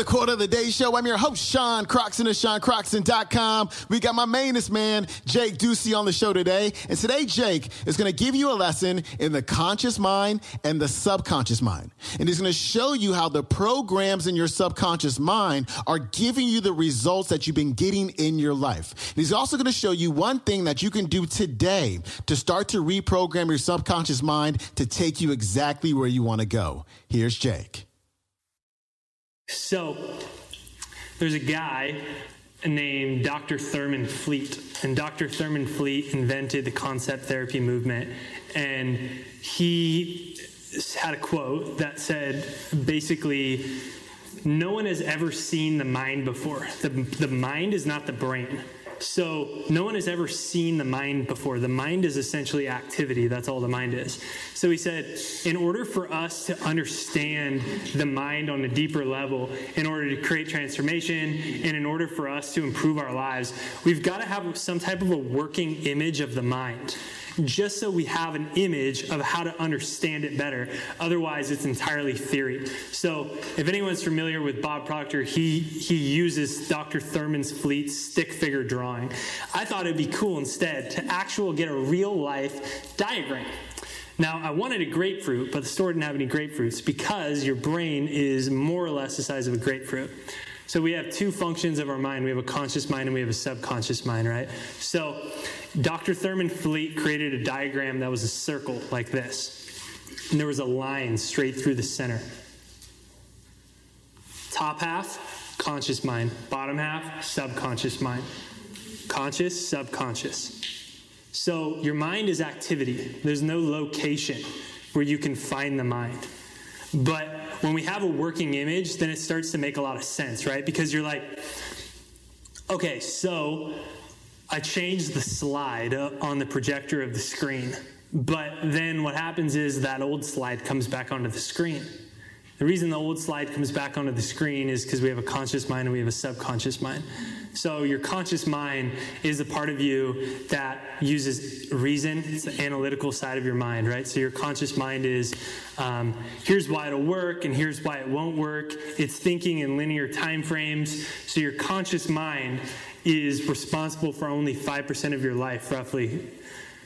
the Quote of the Day Show. I'm your host, Sean Croxton of SeanCroxton.com. We got my mainest man, Jake Ducey, on the show today. And today, Jake is going to give you a lesson in the conscious mind and the subconscious mind. And he's going to show you how the programs in your subconscious mind are giving you the results that you've been getting in your life. And he's also going to show you one thing that you can do today to start to reprogram your subconscious mind to take you exactly where you want to go. Here's Jake. So, there's a guy named Dr. Thurman Fleet, and Dr. Thurman Fleet invented the concept therapy movement, and he had a quote that said basically, no one has ever seen the mind before. The, the mind is not the brain. So no one has ever seen the mind before. The mind is essentially activity. That's all the mind is. So he said, in order for us to understand the mind on a deeper level, in order to create transformation, and in order for us to improve our lives, we've got to have some type of a working image of the mind just so we have an image of how to understand it better. Otherwise, it's entirely theory. So, if anyone's familiar with Bob Proctor, he, he uses Dr. Thurman's Fleet stick figure drawing. I thought it'd be cool instead to actual get a real life diagram. Now, I wanted a grapefruit, but the store didn't have any grapefruits because your brain is more or less the size of a grapefruit. So we have two functions of our mind. We have a conscious mind and we have a subconscious mind, right? So Dr. Thurman Fleet created a diagram that was a circle like this. And there was a line straight through the center. Top half, conscious mind. Bottom half, subconscious mind. Conscious, subconscious. So your mind is activity. There's no location where you can find the mind. But when we have a working image, then it starts to make a lot of sense, right? Because you're like, okay, so I changed the slide on the projector of the screen. But then what happens is that old slide comes back onto the screen. The reason the old slide comes back onto the screen is because we have a conscious mind and we have a subconscious mind. So your conscious mind is a part of you that uses reason. It's the analytical side of your mind, right? So your conscious mind is um, here's why it'll work and here's why it won't work. It's thinking in linear time frames. So your conscious mind is responsible for only 5% of your life, roughly.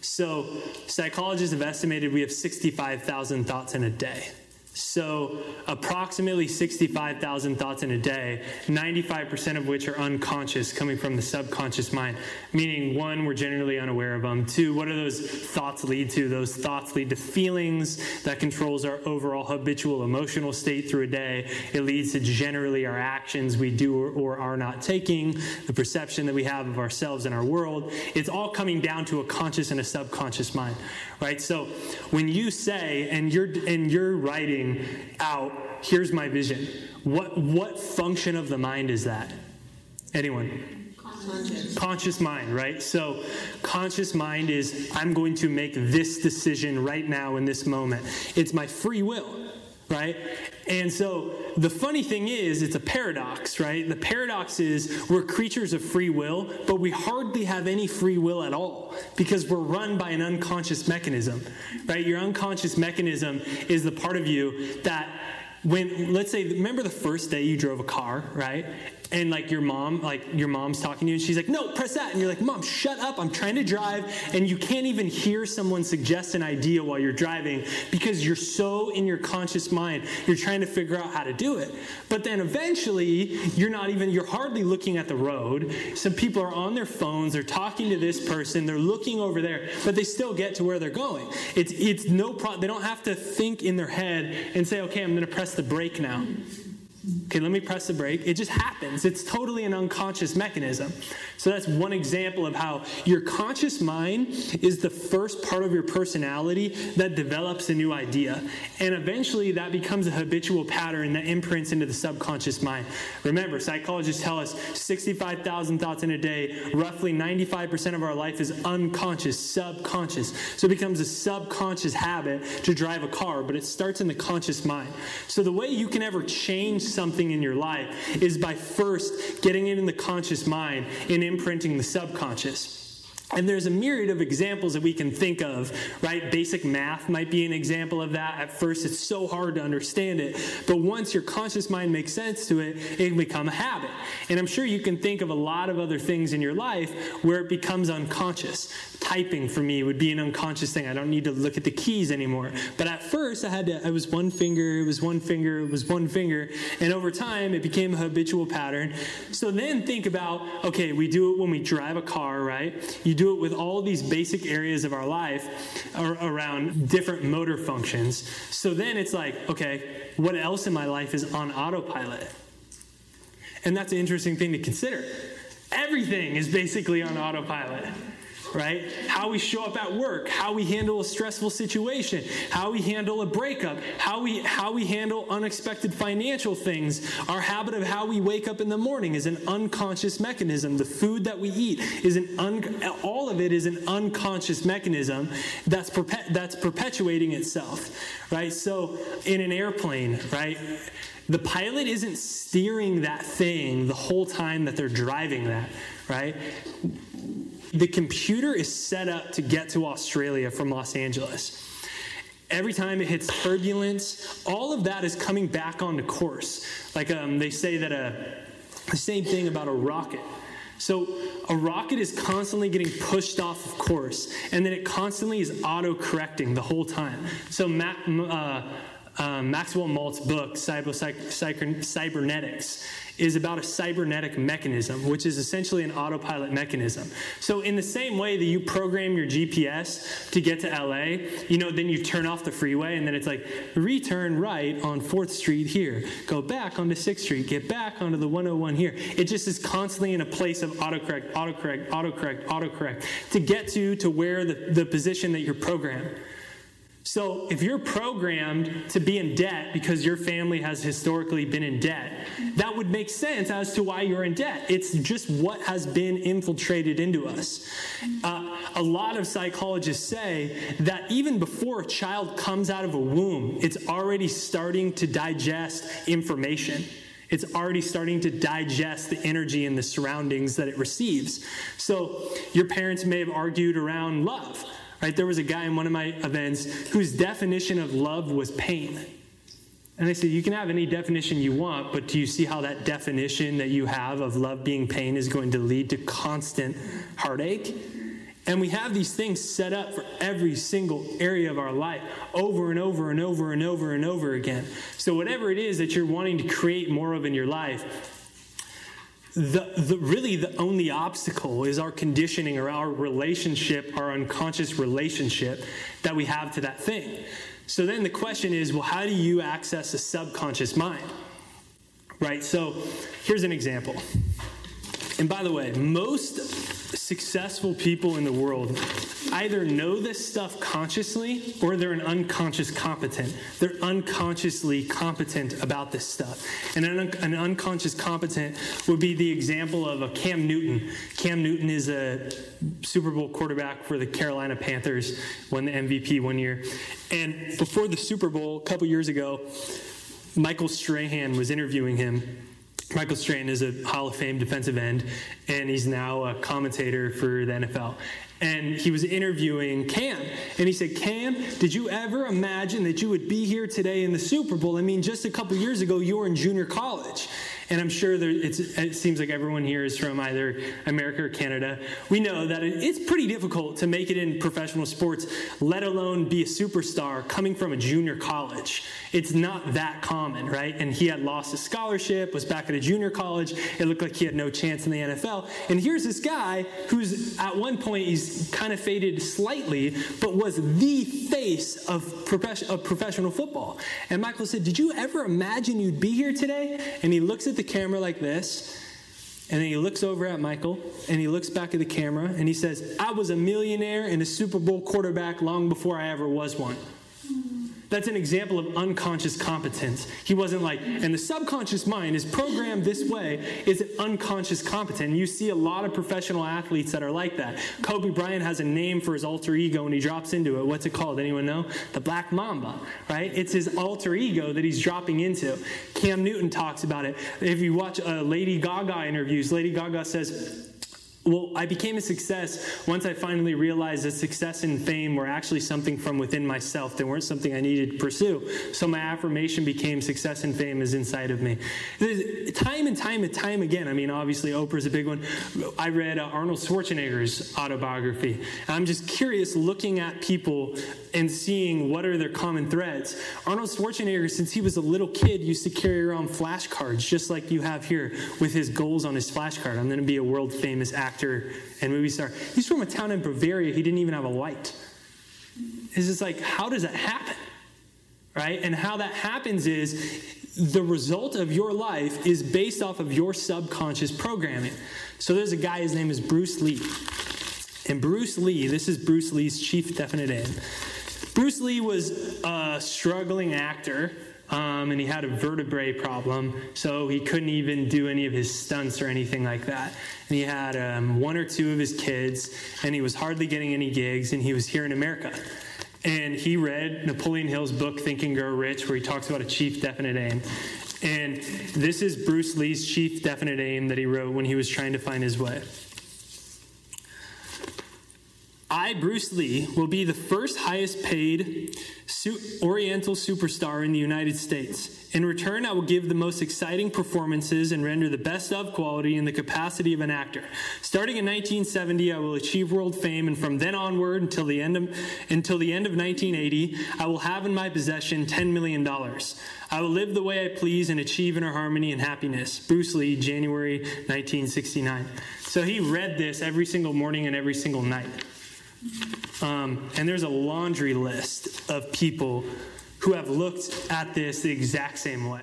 So psychologists have estimated we have 65,000 thoughts in a day. So, approximately 65,000 thoughts in a day, 95% of which are unconscious, coming from the subconscious mind. Meaning, one, we're generally unaware of them. Two, what do those thoughts lead to? Those thoughts lead to feelings that controls our overall habitual emotional state through a day. It leads to generally our actions we do or are not taking, the perception that we have of ourselves and our world. It's all coming down to a conscious and a subconscious mind, right? So, when you say, and you're, and you're writing, out here's my vision. What what function of the mind is that? Anyone? Conscious. conscious mind right? So conscious mind is i'm going to make this decision right now in this moment. It's my free will right? And so the funny thing is, it's a paradox, right? The paradox is we're creatures of free will, but we hardly have any free will at all because we're run by an unconscious mechanism, right? Your unconscious mechanism is the part of you that when let's say remember the first day you drove a car right and like your mom like your mom's talking to you and she's like no press that. And you're like mom shut up. I'm trying to drive and you can't even hear someone suggest an idea while you're driving because you're so in your conscious mind you're trying to figure out how to do it. But then eventually you're not even you're hardly looking at the road. Some people are on their phones they're talking to this person they're looking over there but they still get to where they're going. It's it's no problem they don't have to think in their head and say okay i'm going to press the brake now Okay, let me press the brake. It just happens. It's totally an unconscious mechanism. So that's one example of how your conscious mind is the first part of your personality that develops a new idea. And eventually that becomes a habitual pattern that imprints into the subconscious mind. Remember, psychologists tell us 65,000 thoughts in a day, roughly 95% of our life is unconscious, subconscious. So it becomes a subconscious habit to drive a car, but it starts in the conscious mind. So the way you can ever change something in your life is by first getting it in the conscious mind and imprinting the subconscious. And there's a myriad of examples that we can think of, right? Basic math might be an example of that. At first, it's so hard to understand it. But once your conscious mind makes sense to it, it can become a habit. And I'm sure you can think of a lot of other things in your life where it becomes unconscious. Typing for me would be an unconscious thing. I don't need to look at the keys anymore. But at first, I had to, I was one finger, it was one finger, it was one finger. And over time, it became a habitual pattern. So then think about okay, we do it when we drive a car, right? You do it with all these basic areas of our life around different motor functions. So then it's like, okay, what else in my life is on autopilot? And that's an interesting thing to consider. Everything is basically on autopilot right? How we show up at work, how we handle a stressful situation, how we handle a breakup, how we how we handle unexpected financial things. Our habit of how we wake up in the morning is an unconscious mechanism. The food that we eat is an un, all of it is an unconscious mechanism that's perpe- that's perpetuating itself, right? So in an airplane, right? The pilot isn't steering that thing the whole time that they're driving that, right? The computer is set up to get to Australia from Los Angeles. Every time it hits turbulence, all of that is coming back onto course. Like um, they say that a, the same thing about a rocket. So a rocket is constantly getting pushed off of course, and then it constantly is auto correcting the whole time. So uh, uh, Maxwell Maltz book, Cybernetics, is about a cybernetic mechanism, which is essentially an autopilot mechanism. So, in the same way that you program your GPS to get to LA, you know, then you turn off the freeway and then it's like, return right on 4th Street here, go back onto 6th Street, get back onto the 101 here. It just is constantly in a place of autocorrect, autocorrect, autocorrect, autocorrect to get to, to where the, the position that you're programmed. So, if you're programmed to be in debt because your family has historically been in debt, that would make sense as to why you're in debt. It's just what has been infiltrated into us. Uh, a lot of psychologists say that even before a child comes out of a womb, it's already starting to digest information. It's already starting to digest the energy and the surroundings that it receives. So, your parents may have argued around love Right? There was a guy in one of my events whose definition of love was pain. And I said, You can have any definition you want, but do you see how that definition that you have of love being pain is going to lead to constant heartache? And we have these things set up for every single area of our life over and over and over and over and over again. So, whatever it is that you're wanting to create more of in your life, the, the, really the only obstacle is our conditioning or our relationship, our unconscious relationship that we have to that thing. So then the question is well, how do you access a subconscious mind? Right? So here's an example. And by the way, most successful people in the world either know this stuff consciously or they're an unconscious competent. They're unconsciously competent about this stuff. And an, un- an, unconscious competent would be the example of a Cam Newton. Cam Newton is a Super Bowl quarterback for the Carolina Panthers, won the MVP one year. And before the Super Bowl, a couple years ago, Michael Strahan was interviewing him Michael Strahan is a Hall of Fame defensive end, and he's now a commentator for the NFL. And he was interviewing Cam, and he said, Cam, did you ever imagine that you would be here today in the Super Bowl? I mean, just a couple years ago, you were in junior college. And I'm sure there, it seems like everyone here is from either America or Canada. We know that it's pretty difficult to make it in professional sports, let alone be a superstar coming from a junior college. It's not that common, right? And he had lost his scholarship, was back at a junior college. It looked like he had no chance in the NFL. And here's this guy who's at one point he's kind of faded slightly, but was the face of, of professional football. And Michael said, Did you ever imagine you'd be here today? And he looks at the camera like this, and then he looks over at Michael and he looks back at the camera and he says, I was a millionaire and a Super Bowl quarterback long before I ever was one. That's an example of unconscious competence. He wasn't like, and the subconscious mind is programmed this way, is it unconscious competent? And you see a lot of professional athletes that are like that. Kobe Bryant has a name for his alter ego when he drops into it. What's it called? Anyone know? The Black Mamba, right? It's his alter ego that he's dropping into. Cam Newton talks about it. If you watch uh, Lady Gaga interviews, Lady Gaga says, well, I became a success once I finally realized that success and fame were actually something from within myself. They weren't something I needed to pursue. So my affirmation became success and fame is inside of me. Time and time and time again. I mean, obviously, Oprah's a big one. I read uh, Arnold Schwarzenegger's autobiography. I'm just curious looking at people and seeing what are their common threads. Arnold Schwarzenegger, since he was a little kid, used to carry around flashcards, just like you have here with his goals on his flashcard. I'm going to be a world famous actor actor and movie star. He's from a town in Bavaria. He didn't even have a light. It's just like, how does that happen? Right? And how that happens is the result of your life is based off of your subconscious programming. So there's a guy, his name is Bruce Lee. And Bruce Lee, this is Bruce Lee's chief definite aim. Bruce Lee was a struggling actor um, and he had a vertebrae problem, so he couldn't even do any of his stunts or anything like that. And he had um, one or two of his kids, and he was hardly getting any gigs, and he was here in America. And he read Napoleon Hill's book, Think and Grow Rich, where he talks about a chief definite aim. And this is Bruce Lee's chief definite aim that he wrote when he was trying to find his way. I, Bruce Lee, will be the first highest paid Oriental superstar in the United States. In return, I will give the most exciting performances and render the best of quality in the capacity of an actor. Starting in 1970, I will achieve world fame, and from then onward until the end of, until the end of 1980, I will have in my possession $10 million. I will live the way I please and achieve inner harmony and happiness. Bruce Lee, January 1969. So he read this every single morning and every single night. Um, and there's a laundry list of people who have looked at this the exact same way.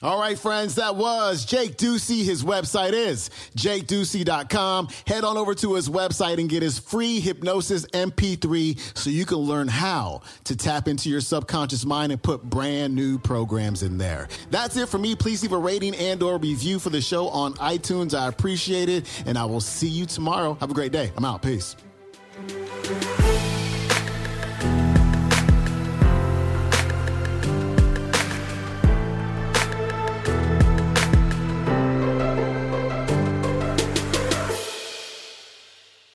All right, friends, that was Jake Ducey. His website is jakeducey.com. Head on over to his website and get his free hypnosis MP3 so you can learn how to tap into your subconscious mind and put brand new programs in there. That's it for me. Please leave a rating and or review for the show on iTunes. I appreciate it. And I will see you tomorrow. Have a great day. I'm out. Peace.